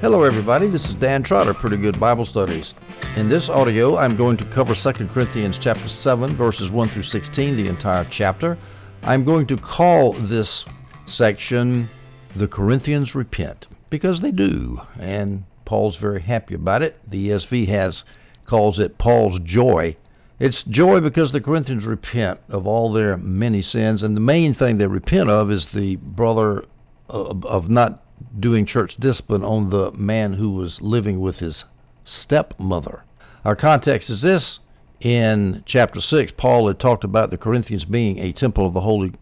Hello, everybody. This is Dan Trotter, Pretty Good Bible Studies. In this audio, I'm going to cover 2 Corinthians chapter 7, verses 1 through 16, the entire chapter. I'm going to call this section The Corinthians Repent, because they do, and Paul's very happy about it. The ESV has calls it Paul's joy. It's joy because the Corinthians repent of all their many sins, and the main thing they repent of is the brother of, of not doing church discipline on the man who was living with his stepmother. Our context is this. In chapter 6, Paul had talked about the Corinthians being a temple of the Holy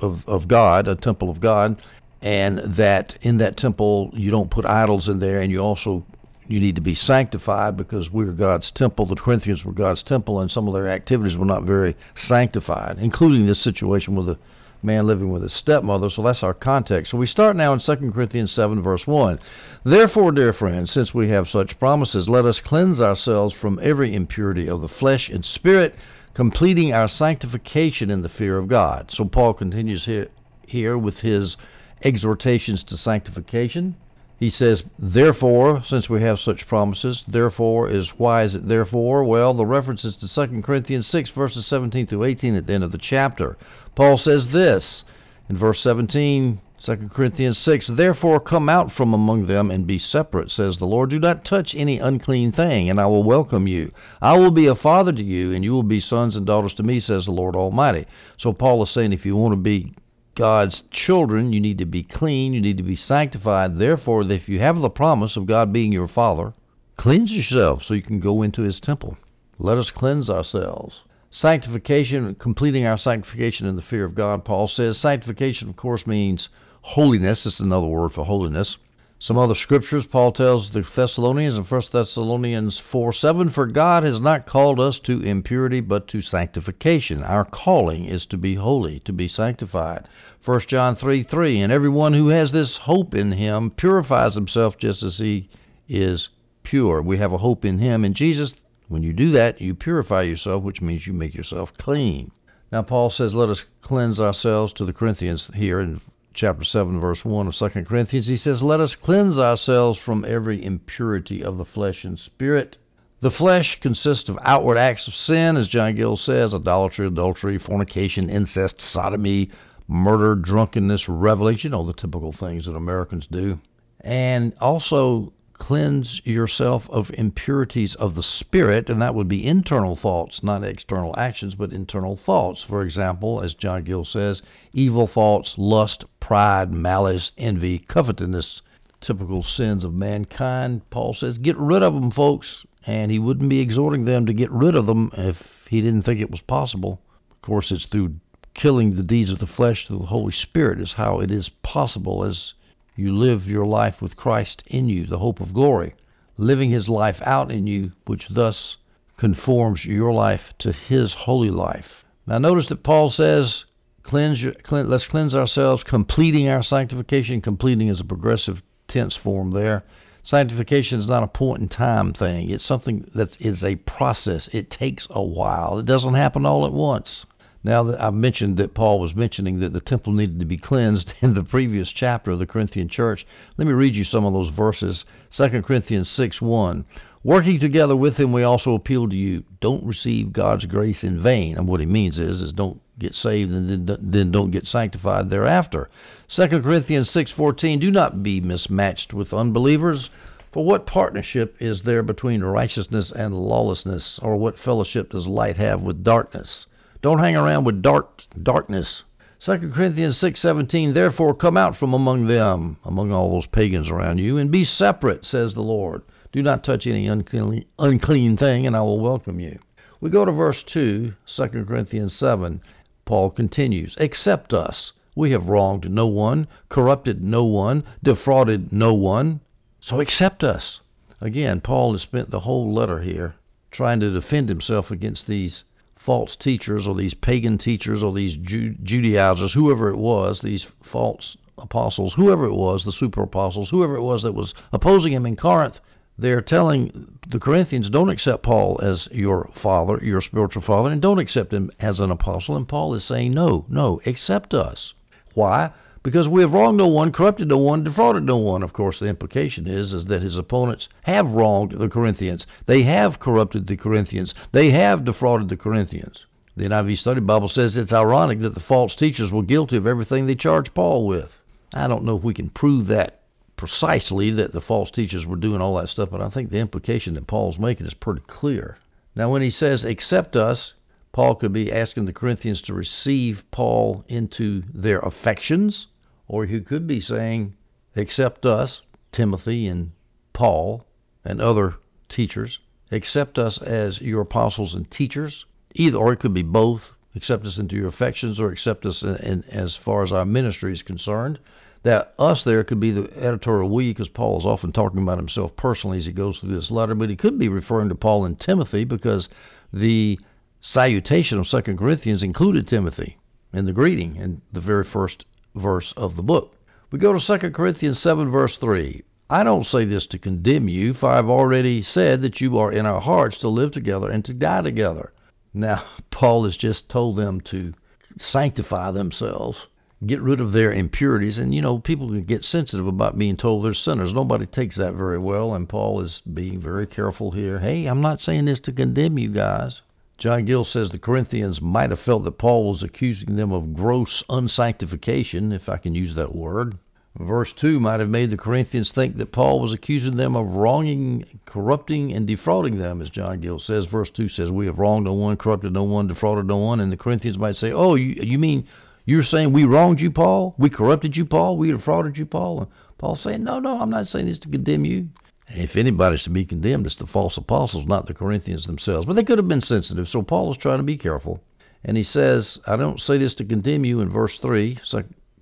of, of God, a temple of God, and that in that temple you don't put idols in there, and you also you need to be sanctified because we're God's temple. The Corinthians were God's temple, and some of their activities were not very sanctified, including this situation with the man living with his stepmother. So that's our context. So we start now in 2 Corinthians 7, verse 1. Therefore, dear friends, since we have such promises, let us cleanse ourselves from every impurity of the flesh and spirit, completing our sanctification in the fear of God. So Paul continues here, here with his exhortations to sanctification. He says, therefore, since we have such promises, therefore is why is it therefore? Well, the reference is to 2 Corinthians 6, verses 17 through 18 at the end of the chapter. Paul says this in verse 17, 2 Corinthians 6, Therefore come out from among them and be separate, says the Lord. Do not touch any unclean thing, and I will welcome you. I will be a father to you, and you will be sons and daughters to me, says the Lord Almighty. So Paul is saying if you want to be God's children, you need to be clean, you need to be sanctified. Therefore, if you have the promise of God being your father, cleanse yourself so you can go into his temple. Let us cleanse ourselves. Sanctification, completing our sanctification in the fear of God, Paul says. Sanctification, of course, means holiness. It's another word for holiness. Some other scriptures, Paul tells the Thessalonians in 1 Thessalonians 4 7, For God has not called us to impurity, but to sanctification. Our calling is to be holy, to be sanctified. 1 John 3 3, And everyone who has this hope in him purifies himself just as he is pure. We have a hope in him. And Jesus when you do that, you purify yourself, which means you make yourself clean. Now, Paul says, Let us cleanse ourselves to the Corinthians here in chapter 7, verse 1 of 2 Corinthians. He says, Let us cleanse ourselves from every impurity of the flesh and spirit. The flesh consists of outward acts of sin, as John Gill says idolatry, adultery, fornication, incest, sodomy, murder, drunkenness, revelation, you know, the typical things that Americans do. And also cleanse yourself of impurities of the spirit, and that would be internal thoughts, not external actions, but internal thoughts. For example, as John Gill says, evil thoughts, lust, pride, malice, envy, covetousness, typical sins of mankind. Paul says, get rid of them, folks. And he wouldn't be exhorting them to get rid of them if he didn't think it was possible. Of course, it's through killing the deeds of the flesh through the Holy Spirit is how it is possible, as you live your life with Christ in you, the hope of glory, living his life out in you, which thus conforms your life to his holy life. Now, notice that Paul says, cleanse, let's cleanse ourselves, completing our sanctification. Completing is a progressive tense form there. Sanctification is not a point in time thing. It's something that is a process. It takes a while. It doesn't happen all at once. Now that I've mentioned that Paul was mentioning that the temple needed to be cleansed in the previous chapter of the Corinthian church, let me read you some of those verses. 2 Corinthians 6 1. Working together with him, we also appeal to you. Don't receive God's grace in vain. And what he means is, is don't get saved and then, don't get sanctified thereafter. 2 Corinthians 6:14 Do not be mismatched with unbelievers. For what partnership is there between righteousness and lawlessness, or what fellowship does light have with darkness? Don't hang around with dark darkness. 2 Corinthians 6:17 Therefore come out from among them, among all those pagans around you, and be separate, says the Lord. Do not touch any unclean, unclean thing, and I will welcome you. We go to verse 2, 2 Corinthians 7. Paul continues, Accept us. We have wronged no one, corrupted no one, defrauded no one. So accept us. Again, Paul has spent the whole letter here trying to defend himself against these false teachers or these pagan teachers or these Ju- Judaizers, whoever it was, these false apostles, whoever it was, the super apostles, whoever it was that was opposing him in Corinth, they're telling the Corinthians, don't accept Paul as your father, your spiritual father, and don't accept him as an apostle. And Paul is saying, no, no, accept us. Why? Because we have wronged no one, corrupted no one, defrauded no one. Of course, the implication is is that his opponents have wronged the Corinthians. They have corrupted the Corinthians. They have defrauded the Corinthians. The NIV Study Bible says it's ironic that the false teachers were guilty of everything they charged Paul with. I don't know if we can prove that precisely that the false teachers were doing all that stuff, but I think the implication that Paul's making is pretty clear. Now, when he says, accept us, Paul could be asking the Corinthians to receive Paul into their affections, or he could be saying, accept us, Timothy and Paul and other teachers, accept us as your apostles and teachers. Either, or it could be both. Accept us into your affections, or accept us in, in, as far as our ministry is concerned. That us there could be the editorial we, because Paul is often talking about himself personally as he goes through this letter, but he could be referring to Paul and Timothy because the salutation of Second Corinthians included Timothy in the greeting in the very first verse of the book. We go to Second Corinthians 7, verse 3. I don't say this to condemn you, for I've already said that you are in our hearts to live together and to die together. Now, Paul has just told them to sanctify themselves, get rid of their impurities, and you know, people can get sensitive about being told they're sinners. Nobody takes that very well, and Paul is being very careful here. Hey, I'm not saying this to condemn you guys. John Gill says the Corinthians might have felt that Paul was accusing them of gross unsanctification, if I can use that word. Verse 2 might have made the Corinthians think that Paul was accusing them of wronging, corrupting, and defrauding them, as John Gill says. Verse 2 says, We have wronged no one, corrupted no one, defrauded no one. And the Corinthians might say, Oh, you, you mean you're saying we wronged you, Paul? We corrupted you, Paul? We defrauded you, Paul? And Paul's saying, No, no, I'm not saying this to condemn you. If anybody's to be condemned, it's the false apostles, not the Corinthians themselves. But they could have been sensitive, so Paul is trying to be careful. And he says, I don't say this to condemn you in verse 3,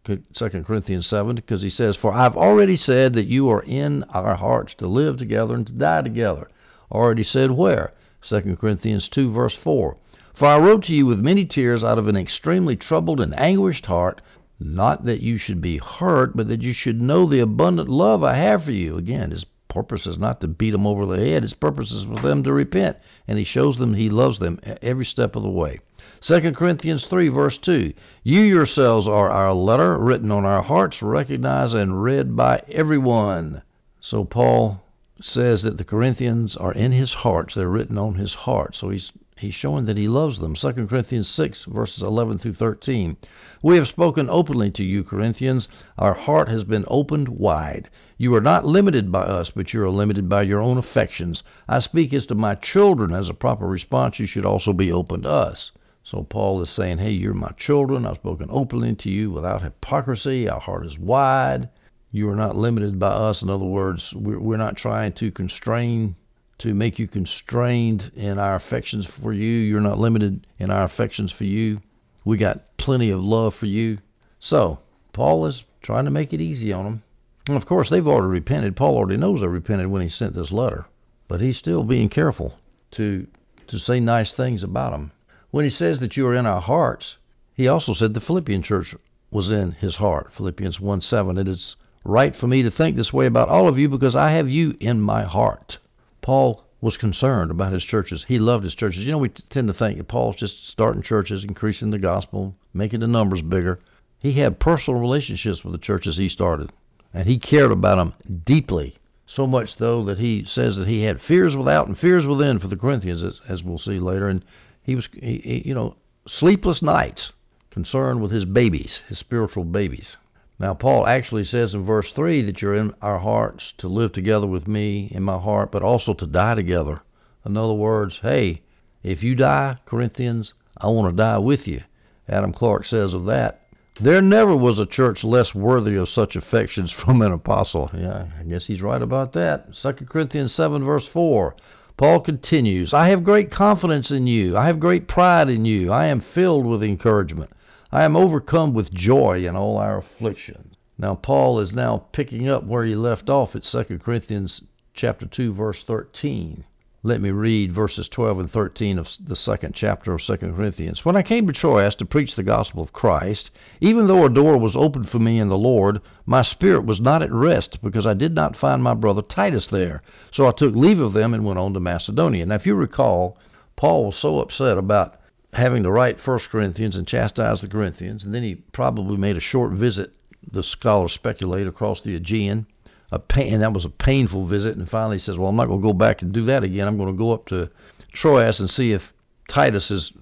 2 Corinthians 7, because he says, For I've already said that you are in our hearts to live together and to die together. Already said where? 2 Corinthians 2, verse 4. For I wrote to you with many tears out of an extremely troubled and anguished heart, not that you should be hurt, but that you should know the abundant love I have for you. Again, his purpose is not to beat them over the head. His purpose is for them to repent, and he shows them he loves them every step of the way. 2 Corinthians 3, verse 2. You yourselves are our letter, written on our hearts, recognized and read by everyone. So Paul says that the Corinthians are in his hearts. They're written on his heart. So he's he's showing that he loves them. 2 Corinthians 6, verses 11 through 13. We have spoken openly to you, Corinthians. Our heart has been opened wide. You are not limited by us, but you are limited by your own affections. I speak as to my children. As a proper response, you should also be open to us. So Paul is saying, Hey, you're my children. I've spoken openly to you without hypocrisy. Our heart is wide. You are not limited by us. In other words, we're not trying to constrain to make you constrained in our affections for you. You're not limited in our affections for you. We got plenty of love for you. So, Paul is trying to make it easy on them. And of course, they've already repented. Paul already knows they repented when he sent this letter. But he's still being careful to, to say nice things about them. When he says that you are in our hearts, he also said the Philippian church was in his heart. Philippians 1 7. It is right for me to think this way about all of you because I have you in my heart. Paul was concerned about his churches. He loved his churches. You know, we tend to think that Paul's just starting churches, increasing the gospel, making the numbers bigger. He had personal relationships with the churches he started, and he cared about them deeply. So much, though, that he says that he had fears without and fears within for the Corinthians, as, as we'll see later. And he was, he, he, you know, sleepless nights, concerned with his babies, his spiritual babies. Now, Paul actually says in verse 3 that you're in our hearts to live together with me in my heart, but also to die together. In other words, hey, if you die, Corinthians, I want to die with you. Adam Clarke says of that, there never was a church less worthy of such affections from an apostle. Yeah, I guess he's right about that. 2 Corinthians 7, verse 4. Paul continues, I have great confidence in you. I have great pride in you. I am filled with encouragement. I am overcome with joy in all our afflictions. Now Paul is now picking up where he left off at 2 Corinthians chapter 2 verse 13. Let me read verses 12 and 13 of the second chapter of 2 Corinthians. When I came to Troas to preach the gospel of Christ, even though a door was opened for me in the Lord, my spirit was not at rest because I did not find my brother Titus there. So I took leave of them and went on to Macedonia. Now if you recall, Paul was so upset about having to write First Corinthians and chastise the Corinthians, and then he probably made a short visit the scholars speculate, across the Aegean. A pain, and that was a painful visit. And finally, he says, "Well, I'm not going to go back and do that again. I'm going to go up to Troas and see if Titus has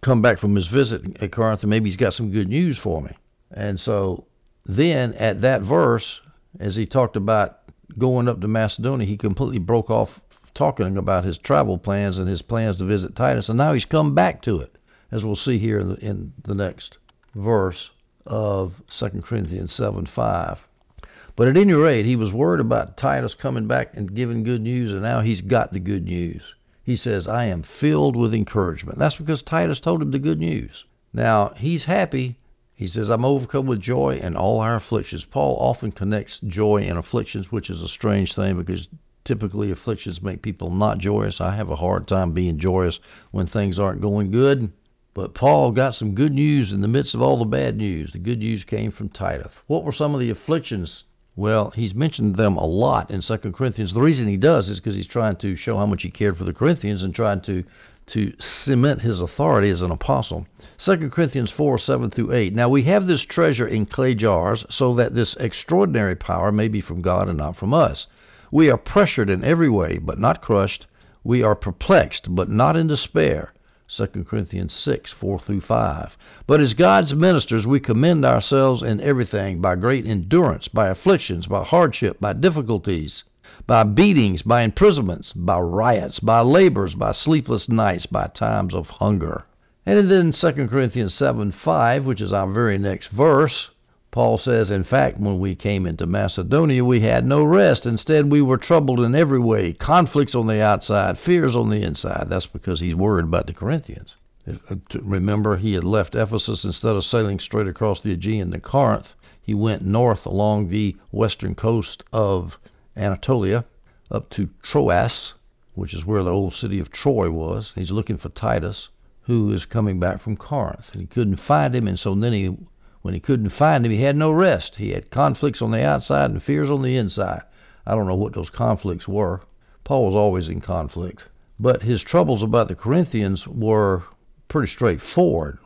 come back from his visit at Corinth, and maybe he's got some good news for me." And so then, at that verse, as he talked about going up to Macedonia, he completely broke off talking about his travel plans and his plans to visit Titus, and now he's come back to it, as we'll see here in the, in the next verse of 2 Corinthians 7 5. But at any rate, he was worried about Titus coming back and giving good news, and now he's got the good news. He says, I am filled with encouragement. That's because Titus told him the good news. Now, he's happy. He says, I'm overcome with joy in all our afflictions. Paul often connects joy and afflictions, which is a strange thing because typically afflictions make people not joyous. I have a hard time being joyous when things aren't going good. But Paul got some good news in the midst of all the bad news. The good news came from Titus. What were some of the afflictions? Well, he's mentioned them a lot in 2 Corinthians. The reason he does is because he's trying to show how much he cared for the Corinthians and trying to to cement his authority as an apostle. 2 Corinthians 4 7 through 8. Now we have this treasure in clay jars, so that this extraordinary power may be from God and not from us. We are pressured in every way, but not crushed. We are perplexed, but not in despair. 2 Corinthians 6, 4 through 5. But as God's ministers, we commend ourselves in everything by great endurance, by afflictions, by hardship, by difficulties, by beatings, by imprisonments, by riots, by labors, by sleepless nights, by times of hunger. And then 2 Corinthians 7, 5, which is our very next verse, Paul says, in fact, when we came into Macedonia, we had no rest. Instead, we were troubled in every way conflicts on the outside, fears on the inside. That's because he's worried about the Corinthians. Uh, remember, he had left Ephesus instead of sailing straight across the Aegean to Corinth. He went north along the western coast of Anatolia up to Troas, which is where the old city of Troy was. He's looking for Titus, who is coming back from Corinth. And he couldn't find him, and so then he when he couldn't find him, he had no rest. He had conflicts on the outside and fears on the inside. I don't know what those conflicts were. Paul was always in conflict. But his troubles about the Corinthians were pretty straightforward.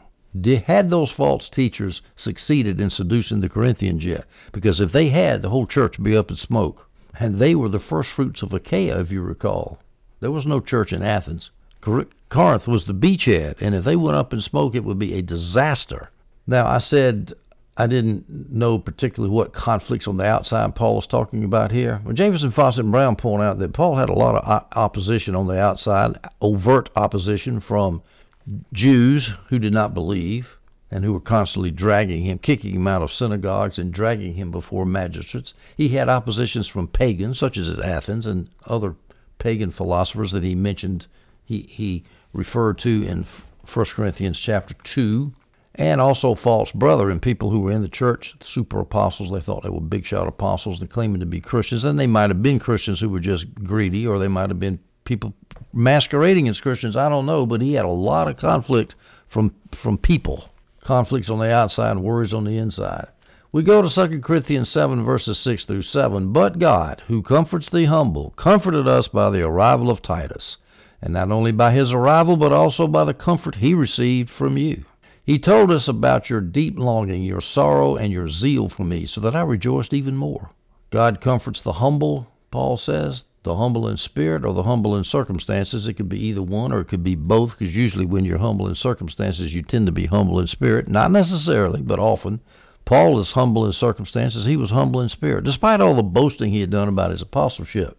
Had those false teachers succeeded in seducing the Corinthians yet? Because if they had, the whole church would be up in smoke. And they were the first fruits of Achaia, if you recall. There was no church in Athens. Corinth was the beachhead, and if they went up in smoke, it would be a disaster. Now, I said I didn't know particularly what conflicts on the outside Paul was talking about here. Well, Jamieson, Fausset, and Brown point out that Paul had a lot of opposition on the outside, overt opposition from Jews who did not believe and who were constantly dragging him, kicking him out of synagogues and dragging him before magistrates. He had oppositions from pagans, such as at Athens and other pagan philosophers that he mentioned, he, he referred to in 1 Corinthians chapter 2 and also false brother and people who were in the church, the super apostles. They thought they were big shot apostles and claiming to be Christians, and they might have been Christians who were just greedy, or they might have been people masquerading as Christians. I don't know, but he had a lot of conflict from from people, conflicts on the outside, worries on the inside. We go to 2 Corinthians 7, verses 6 through 7. But God, who comforts the humble, comforted us by the arrival of Titus, and not only by his arrival, but also by the comfort he received from you. He told us about your deep longing, your sorrow, and your zeal for me, so that I rejoiced even more. God comforts the humble, Paul says, the humble in spirit or the humble in circumstances. It could be either one or it could be both, because usually when you're humble in circumstances, you tend to be humble in spirit. Not necessarily, but often. Paul is humble in circumstances. He was humble in spirit, despite all the boasting he had done about his apostleship.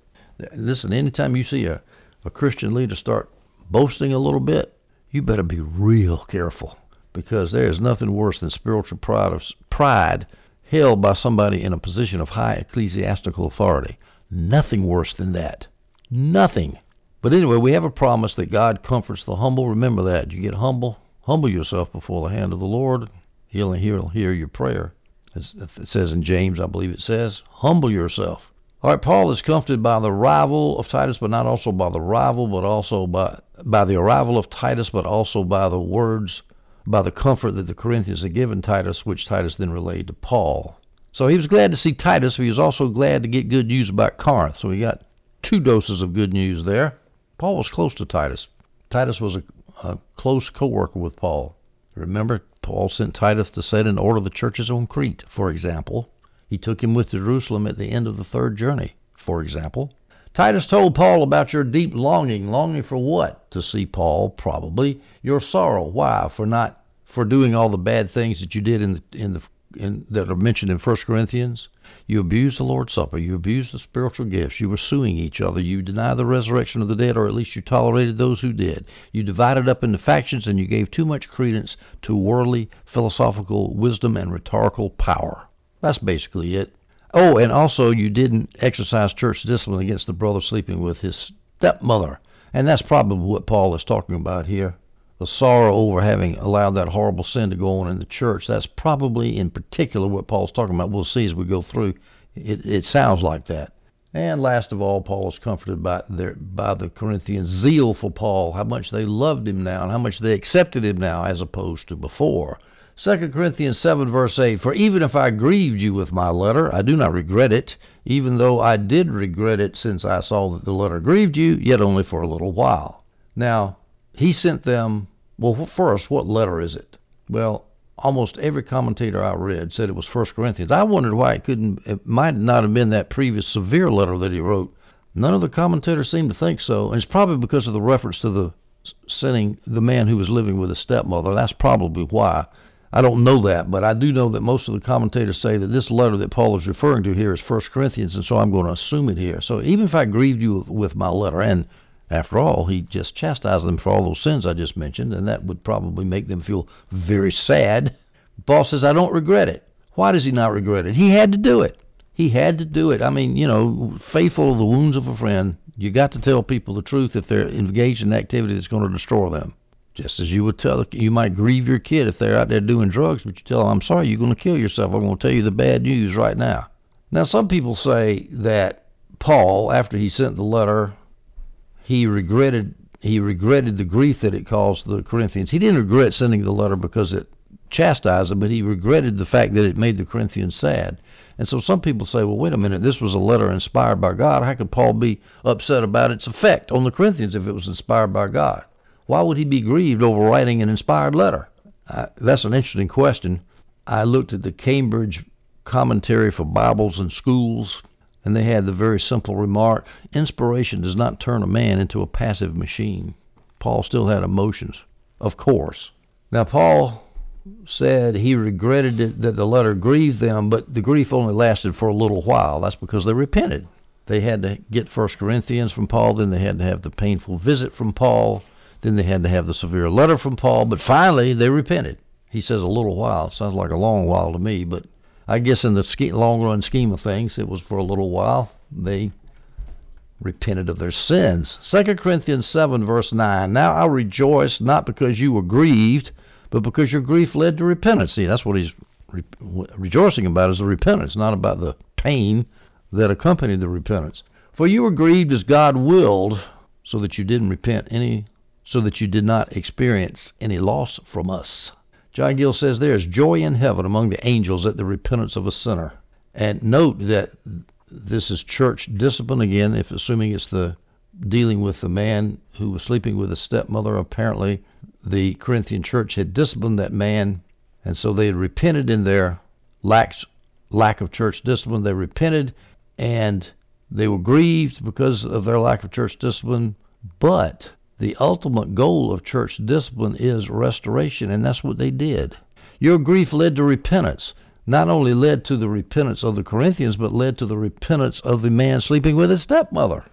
Listen, anytime you see a, a Christian leader start boasting a little bit, you better be real careful because there is nothing worse than spiritual pride, of, pride held by somebody in a position of high ecclesiastical authority. Nothing worse than that. Nothing. But anyway, we have a promise that God comforts the humble. Remember that. You get humble, humble yourself before the hand of the Lord. He'll, he'll hear your prayer. As it says in James, I believe it says, humble yourself. All right, Paul is comforted by the arrival of Titus, but not also by the rival, but also by by the arrival of Titus, but also by the words by the comfort that the Corinthians had given Titus, which Titus then relayed to Paul. So he was glad to see Titus, but he was also glad to get good news about Corinth. So he got two doses of good news there. Paul was close to Titus. Titus was a, a close co worker with Paul. Remember, Paul sent Titus to set in order the churches on Crete, for example. He took him with Jerusalem at the end of the third journey, for example. Titus told Paul about your deep longing. Longing for what? To see Paul, probably. Your sorrow. Why? For not for doing all the bad things that you did in the in the in, that are mentioned in First Corinthians. You abused the Lord's Supper. You abused the spiritual gifts. You were suing each other. You denied the resurrection of the dead, or at least you tolerated those who did. You divided up into factions, and you gave too much credence to worldly philosophical wisdom and rhetorical power. That's basically it. Oh, and also you didn't exercise church discipline against the brother sleeping with his stepmother. And that's probably what Paul is talking about here. The sorrow over having allowed that horrible sin to go on in the church. That's probably in particular what Paul's talking about. We'll see as we go through. It, it sounds like that. And last of all, Paul is comforted by, their, by the Corinthians' zeal for Paul, how much they loved him now, and how much they accepted him now as opposed to before. 2 Corinthians 7, verse 8 For even if I grieved you with my letter, I do not regret it, even though I did regret it since I saw that the letter grieved you, yet only for a little while. Now, he sent them, well, first, what letter is it? Well, almost every commentator I read said it was 1 Corinthians. I wondered why it couldn't, it might not have been that previous severe letter that he wrote. None of the commentators seem to think so, and it's probably because of the reference to the sending the man who was living with his stepmother. That's probably why. I don't know that, but I do know that most of the commentators say that this letter that Paul is referring to here is First Corinthians, and so I'm going to assume it here. So even if I grieved you with my letter, and after all, he just chastised them for all those sins I just mentioned, and that would probably make them feel very sad. Paul says, I don't regret it. Why does he not regret it? He had to do it. He had to do it. I mean, you know, faithful of the wounds of a friend, you got to tell people the truth if they're engaged in activity that's going to destroy them. Just as you would tell, you might grieve your kid if they're out there doing drugs, but you tell them, I'm sorry, you're going to kill yourself. I'm going to tell you the bad news right now. Now, some people say that Paul, after he sent the letter, he regretted he regretted the grief that it caused the Corinthians. He didn't regret sending the letter because it chastised them, but he regretted the fact that it made the Corinthians sad. And so some people say, well, wait a minute, this was a letter inspired by God. How could Paul be upset about its effect on the Corinthians if it was inspired by God? Why would he be grieved over writing an inspired letter? Uh, that's an interesting question. I looked at the Cambridge Commentary for Bibles and Schools, and they had the very simple remark Inspiration does not turn a man into a passive machine. Paul still had emotions, of course. Now, Paul said he regretted it, that the letter grieved them, but the grief only lasted for a little while. That's because they repented. They had to get First Corinthians from Paul, then they had to have the painful visit from Paul, then they had to have the severe letter from Paul, but finally they repented. He says a little while. Sounds like a long while to me, but I guess in the long run scheme of things, it was for a little while. They repented of their sins. 2 Corinthians 7, verse 9. Now I rejoice not because you were grieved, but because your grief led to repentance. See, that's what he's re- rejoicing about is the repentance, not about the pain that accompanied the repentance. For you were grieved as God willed, so that you didn't repent any so that you did not experience any loss from us. John Gill says there is joy in heaven among the angels at the repentance of a sinner. And note that this is church discipline again, if assuming it's the dealing with the man who was sleeping with his stepmother. Apparently, the Corinthian church had disciplined that man, and so they had repented in their lack lack of church discipline. They repented, and they were grieved because of their lack of church discipline. But the ultimate goal of church discipline is restoration, and that's what they did. Your grief led to repentance. Not only led to the repentance of the Corinthians, but led to the repentance of the man sleeping with his stepmother.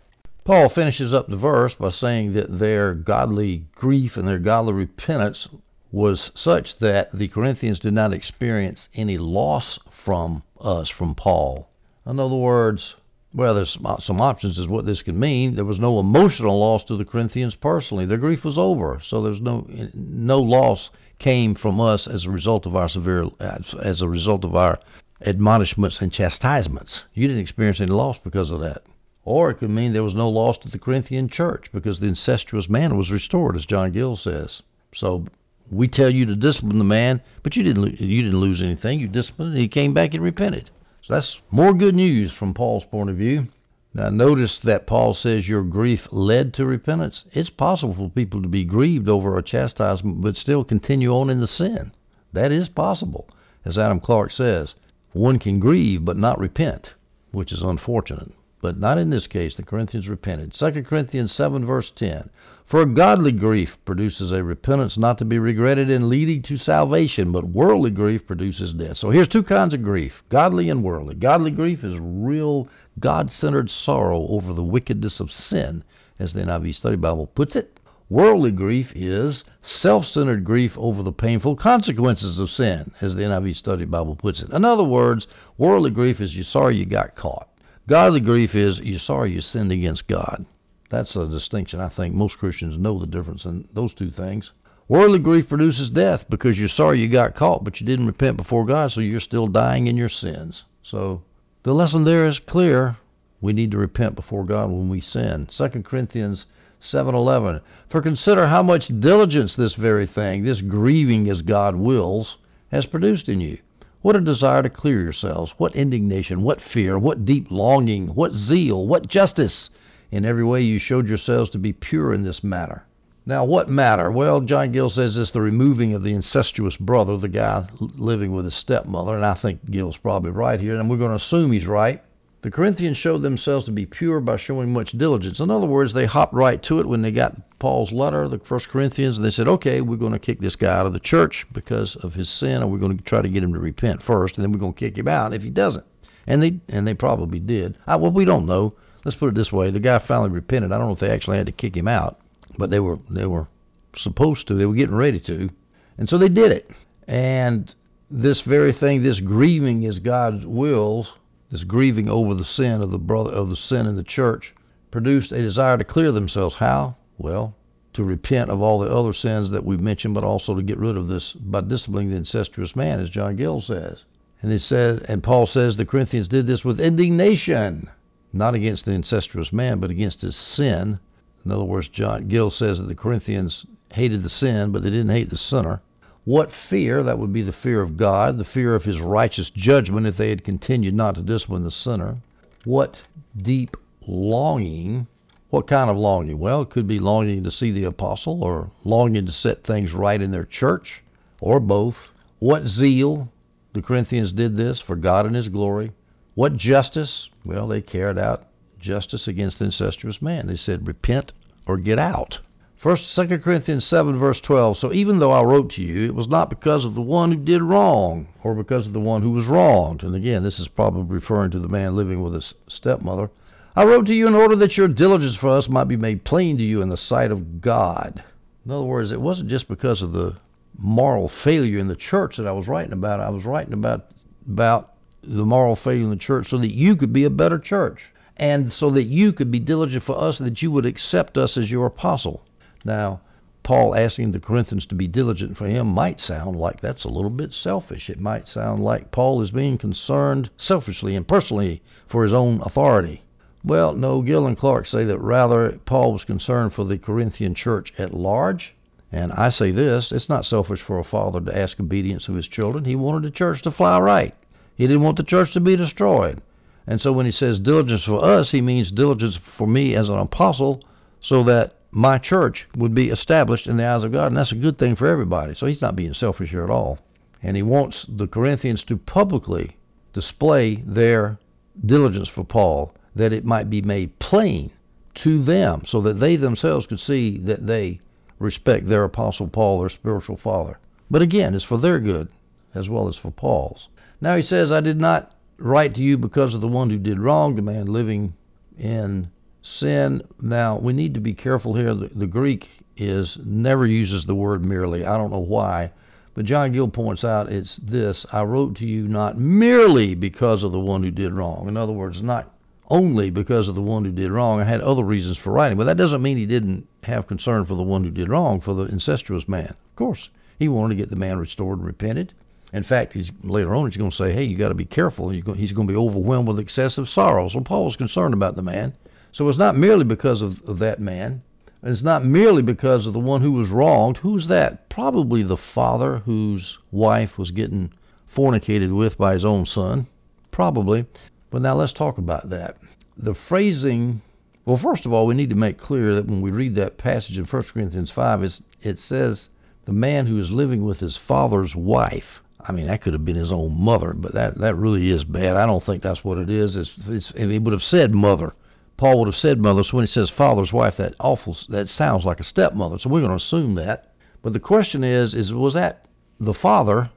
Paul finishes up the verse by saying that their godly grief and their godly repentance was such that the Corinthians did not experience any loss from us, from Paul. In other words, well, there's some options as what this could mean. There was no emotional loss to the Corinthians personally. Their grief was over, so there's no no loss came from us as a result of our severe as a result of our admonishments and chastisements. You didn't experience any loss because of that. Or it could mean there was no loss to the Corinthian church because the incestuous man was restored, as John Gill says. So we tell you to discipline the man, but you didn't you didn't lose anything. You disciplined. He came back and repented. So that's more good news from Paul's point of view. Now, notice that Paul says your grief led to repentance. It's possible for people to be grieved over a chastisement but still continue on in the sin. That is possible. As Adam Clarke says, one can grieve but not repent, which is unfortunate. But not in this case. The Corinthians repented. 2 Corinthians 7, verse 10. For godly grief produces a repentance not to be regretted and leading to salvation, but worldly grief produces death. So here's two kinds of grief godly and worldly. Godly grief is real God centered sorrow over the wickedness of sin, as the NIV Study Bible puts it. Worldly grief is self centered grief over the painful consequences of sin, as the NIV Study Bible puts it. In other words, worldly grief is you're sorry you got caught. Godly grief is you're sorry you sinned against God. That's a distinction. I think most Christians know the difference in those two things. Worldly grief produces death because you're sorry you got caught, but you didn't repent before God, so you're still dying in your sins. So the lesson there is clear. We need to repent before God when we sin. 2 Corinthians 7:11 For consider how much diligence this very thing, this grieving as God wills, has produced in you. What a desire to clear yourselves, what indignation, what fear, what deep longing, what zeal, what justice. In every way you showed yourselves to be pure in this matter. Now, what matter? Well, John Gill says it's the removing of the incestuous brother, the guy living with his stepmother, and I think Gill's probably right here, and we're going to assume he's right. The Corinthians showed themselves to be pure by showing much diligence. In other words, they hopped right to it when they got Paul's letter, the First Corinthians, and they said, "Okay, we're going to kick this guy out of the church because of his sin, and we're going to try to get him to repent first, and then we're going to kick him out if he doesn't." And they and they probably did. I, well, we don't know. Let's put it this way: the guy finally repented. I don't know if they actually had to kick him out, but they were they were supposed to. They were getting ready to, and so they did it. And this very thing, this grieving is God's will. this grieving over the sin of the brother of the sin in the church produced a desire to clear themselves. How? Well, to repent of all the other sins that we've mentioned, but also to get rid of this by disciplining the incestuous man, as John Gill says. And it says, and Paul says the Corinthians did this with indignation, not against the incestuous man, but against his sin. In other words, John Gill says that the Corinthians hated the sin, but they didn't hate the sinner. What fear? That would be the fear of God, the fear of his righteous judgment if they had continued not to discipline the sinner. What deep longing? What kind of longing? Well, it could be longing to see the apostle or longing to set things right in their church or both. What zeal? The Corinthians did this for God and his glory. What justice? Well, they carried out justice against the incestuous man. They said, repent or get out. First, 2 Corinthians 7, verse 12. So even though I wrote to you, it was not because of the one who did wrong, or because of the one who was wronged. And again, this is probably referring to the man living with his stepmother. I wrote to you in order that your diligence for us might be made plain to you in the sight of God. In other words, it wasn't just because of the moral failure in the church that I was writing about. I was writing about about the moral failure in the church so that you could be a better church, and so that you could be diligent for us, that you would accept us as your apostle. Now, Paul asking the Corinthians to be diligent for him might sound like that's a little bit selfish. It might sound like Paul is being concerned selfishly and personally for his own authority. Well, no, Gill and Clarke say that rather Paul was concerned for the Corinthian church at large. And I say this it's not selfish for a father to ask obedience of his children. He wanted the church to fly right, he didn't want the church to be destroyed. And so when he says diligence for us, he means diligence for me as an apostle so that my church would be established in the eyes of God, and that's a good thing for everybody. So he's not being selfish here at all. And he wants the Corinthians to publicly display their diligence for Paul, that it might be made plain to them, so that they themselves could see that they respect their apostle Paul, their spiritual father. But again, it's for their good as well as for Paul's. Now he says, I did not write to you because of the one who did wrong, the man living in sin. Now, we need to be careful here. The, the, Greek is never uses the word merely. I don't know why, but John Gill points out it's this I wrote to you not merely because of the one who did wrong. In other words, not only because of the one who did wrong. I had other reasons for writing, but that doesn't mean he didn't have concern for the one who did wrong, for the incestuous man. Of course, he wanted to get the man restored and repented. In fact, he's later on he's going to say, "Hey, you got to be careful. He's going to be overwhelmed with excessive sorrow." So Paul was concerned about the man. So it's not merely because of, of that man. It's not merely because of the one who was wronged. Who's that? Probably the father whose wife was getting fornicated with by his own son. Probably. But now let's talk about that. The phrasing, well, first of all, we need to make clear that when we read that passage in 1 Corinthians 5, it says the man who is living with his father's wife. I mean, that could have been his own mother, but that that really is bad. I don't think that's what it is. It's, it's, if he would have said mother, Paul would have said mother. So when he says father's wife, that awful that sounds like a stepmother. So we're going to assume that. But the question is, is was that the father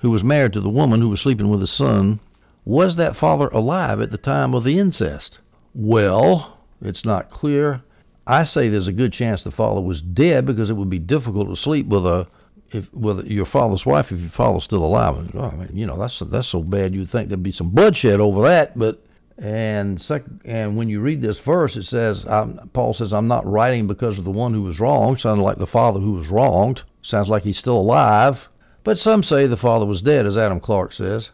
who was married to the woman who was sleeping with his son? Was that father alive at the time of the incest? Well, it's not clear. I say there's a good chance the father was dead because it would be difficult to sleep with a if with your father's wife if your father's still alive. Oh, you know that's that's so bad you'd think there'd be some bloodshed over that. But and second, and when you read this verse, it says um, Paul says I'm not writing because of the one who was wrong. Sounds like the father who was wronged. Sounds like he's still alive. But some say the father was dead, as Adam Clarke says.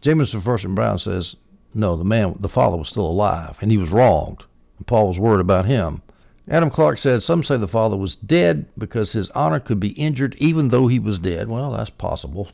Jamieson, Fausset, and Brown says no, the man, the father was still alive, and he was wronged. And Paul was worried about him. Adam Clarke said, Some say the father was dead because his honor could be injured even though he was dead. Well, that's possible.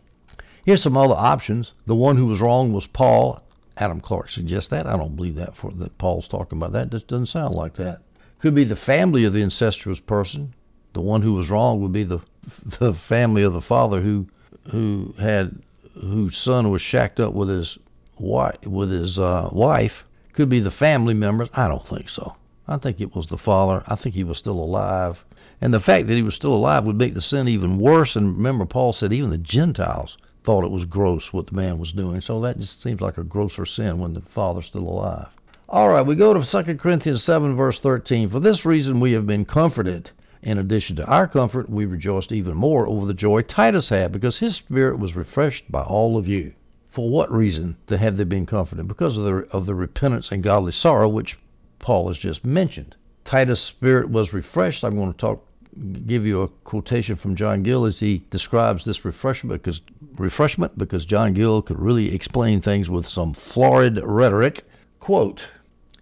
Here's some other options. The one who was wrong was Paul. Adam Clarke suggests that. I don't believe that for that Paul's talking about that. Just doesn't sound like that. Could be the family of the incestuous person. The one who was wrong would be the the family of the father who who had whose son was shacked up with his wife with his uh, wife. Could be the family members. I don't think so. I think it was the father. I think he was still alive. And the fact that he was still alive would make the sin even worse. And remember, Paul said even the Gentiles thought it was gross what the man was doing. So that just seems like a grosser sin when the father's still alive. All right, we go to 2 Corinthians 7, verse 13. For this reason we have been comforted. In addition to our comfort, we rejoiced even more over the joy Titus had, because his spirit was refreshed by all of you. For what reason have they been comforted? Because of the, of the repentance and godly sorrow which Paul has just mentioned. Titus' spirit was refreshed. I'm going to talk, give you a quotation from John Gill as he describes this refreshment because refreshment because John Gill could really explain things with some florid rhetoric. Quote: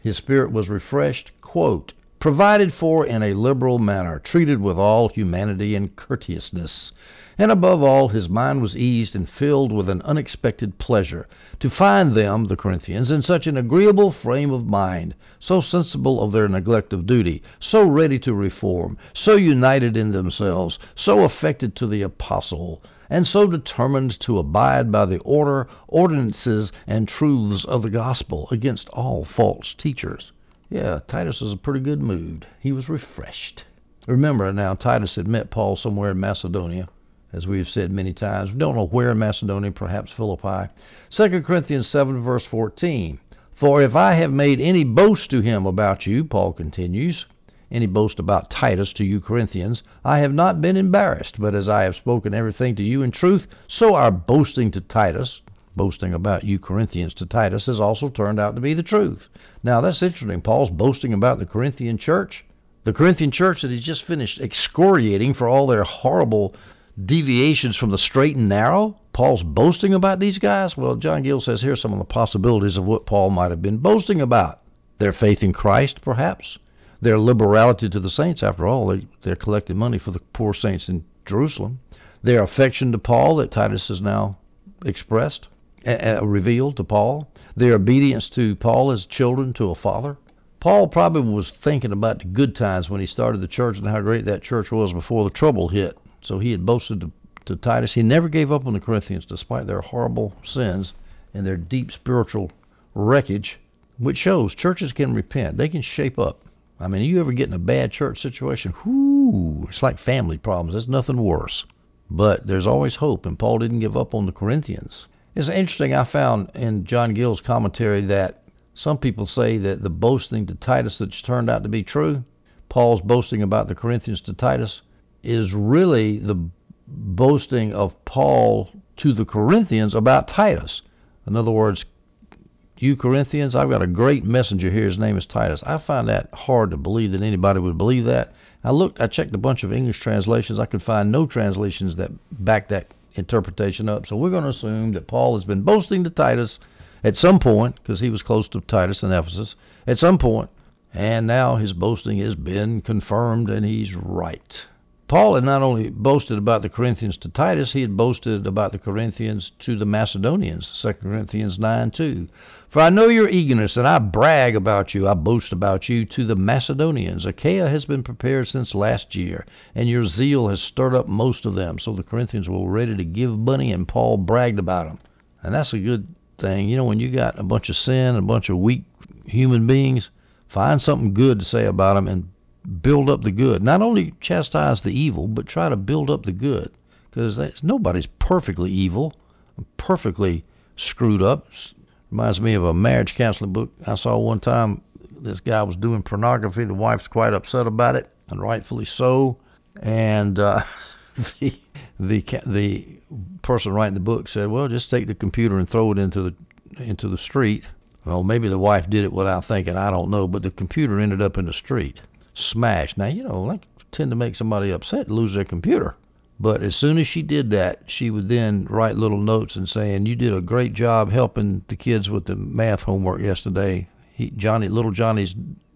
His spirit was refreshed. Quote: provided for in a liberal manner, treated with all humanity and courteousness and above all his mind was eased and filled with an unexpected pleasure to find them, the Corinthians, in such an agreeable frame of mind, so sensible of their neglect of duty, so ready to reform, so united in themselves, so affected to the apostle, and so determined to abide by the order, ordinances, and truths of the gospel against all false teachers. Yeah, Titus was in a pretty good mood. He was refreshed. Remember now, Titus had met Paul somewhere in Macedonia as we have said many times. We don't know where in Macedonia, perhaps Philippi. 2 Corinthians 7, verse 14. For if I have made any boast to him about you, Paul continues, any boast about Titus to you Corinthians, I have not been embarrassed, but as I have spoken everything to you in truth, so our boasting to Titus, boasting about you Corinthians to Titus, has also turned out to be the truth. Now that's interesting. Paul's boasting about the Corinthian church. The Corinthian church that he just finished excoriating for all their horrible deviations from the straight and narrow? Paul's boasting about these guys? Well, John Gill says here's some of the possibilities of what Paul might have been boasting about. Their faith in Christ, perhaps. Their liberality to the saints, after all, they, they're collecting money for the poor saints in Jerusalem. Their affection to Paul that Titus has now expressed, uh, revealed to Paul. Their obedience to Paul as children to a father. Paul probably was thinking about the good times when he started the church and how great that church was before the trouble hit. So he had boasted to, to Titus. He never gave up on the Corinthians despite their horrible sins and their deep spiritual wreckage, which shows churches can repent. They can shape up. I mean, you ever get in a bad church situation? Whoo, it's like family problems. There's nothing worse. But there's always hope, and Paul didn't give up on the Corinthians. It's interesting. I found in John Gill's commentary that some people say that the boasting to Titus that's turned out to be true, Paul's boasting about the Corinthians to Titus, is really the boasting of Paul to the Corinthians about Titus. In other words, you Corinthians, I've got a great messenger here. His name is Titus. I find that hard to believe that anybody would believe that. I looked, I checked a bunch of English translations. I could find no translations that back that interpretation up. So we're going to assume that Paul has been boasting to Titus at some point, because he was close to Titus in Ephesus, at some point, and now his boasting has been confirmed and he's right. Paul had not only boasted about the Corinthians to Titus, he had boasted about the Corinthians to the Macedonians. 2 Corinthians 9 2. For I know your eagerness, and I brag about you, I boast about you to the Macedonians. Achaia has been prepared since last year, and your zeal has stirred up most of them. So the Corinthians were ready to give money, and Paul bragged about them. And that's a good thing. You know, when you got a bunch of sin, a bunch of weak human beings, find something good to say about them and build up the good. Not only chastise the evil, but try to build up the good. Because nobody's perfectly evil, perfectly screwed up. Reminds me of a marriage counseling book I saw one time. This guy was doing pornography. The wife's quite upset about it, and rightfully so. And uh, the the the person writing the book said, "Well, just take the computer and throw it into the into the street." Well, maybe the wife did it without thinking. I don't know, but the computer ended up in the street smashed. Now, you know, like tend to make somebody upset, lose their computer. But as soon as she did that, she would then write little notes and saying, "You did a great job helping the kids with the math homework yesterday. He, Johnny, little Johnny's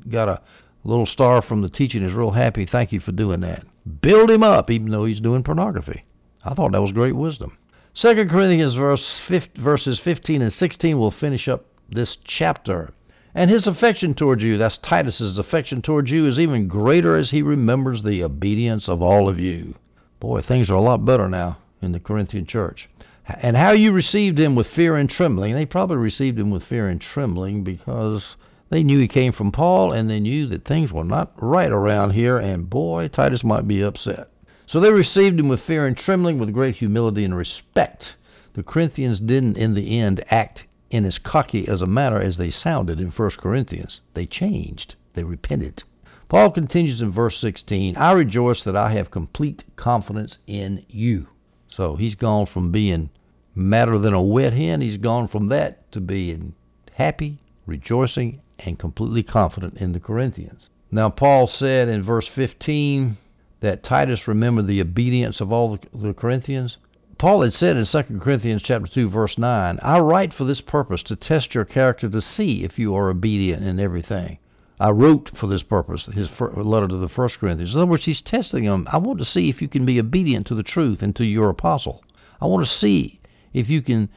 got a little star from the teaching. Is real happy. Thank you for doing that. Build him up, even though he's doing pornography. I thought that was great wisdom." Second Corinthians verse, verses 15 and 16 will finish up this chapter. And his affection towards you, that's Titus's affection towards you, is even greater as he remembers the obedience of all of you. Boy, things are a lot better now in the Corinthian church. And how you received him with fear and trembling. They probably received him with fear and trembling because they knew he came from Paul and they knew that things were not right around here, and boy, Titus might be upset. So they received him with fear and trembling, with great humility and respect. The Corinthians didn't, in the end, act in as cocky as a manner as they sounded in 1 Corinthians. They changed, they repented. Paul continues in verse 16 I rejoice that I have complete confidence in you. So he's gone from being madder than a wet hen, he's gone from that to being happy, rejoicing, and completely confident in the Corinthians. Now, Paul said in verse 15 that Titus remembered the obedience of all the Corinthians. Paul had said in 2 Corinthians chapter 2 verse 9, I write for this purpose to test your character to see if you are obedient in everything. I wrote for this purpose, his letter to the First Corinthians. In other words, he's testing them. I want to see if you can be obedient to the truth and to your apostle. I want to see if you can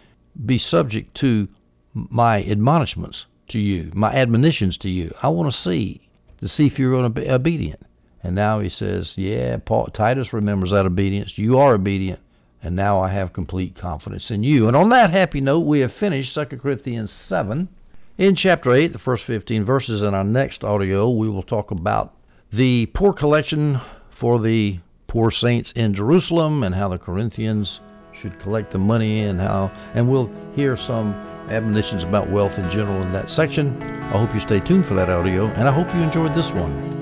be subject to my admonishments to you, my admonitions to you. I want to see to see if you're going to be obedient. And now he says, yeah, Paul, Titus remembers that obedience. You are obedient and now I have complete confidence in you. And on that happy note, we have finished 2 Corinthians 7. In chapter 8, the first 15 verses, in our next audio, we will talk about the poor collection for the poor saints in Jerusalem and how the Corinthians should collect the money and how, and we'll hear some admonitions about wealth in general in that section. I hope you stay tuned for that audio, and I hope you enjoyed this one.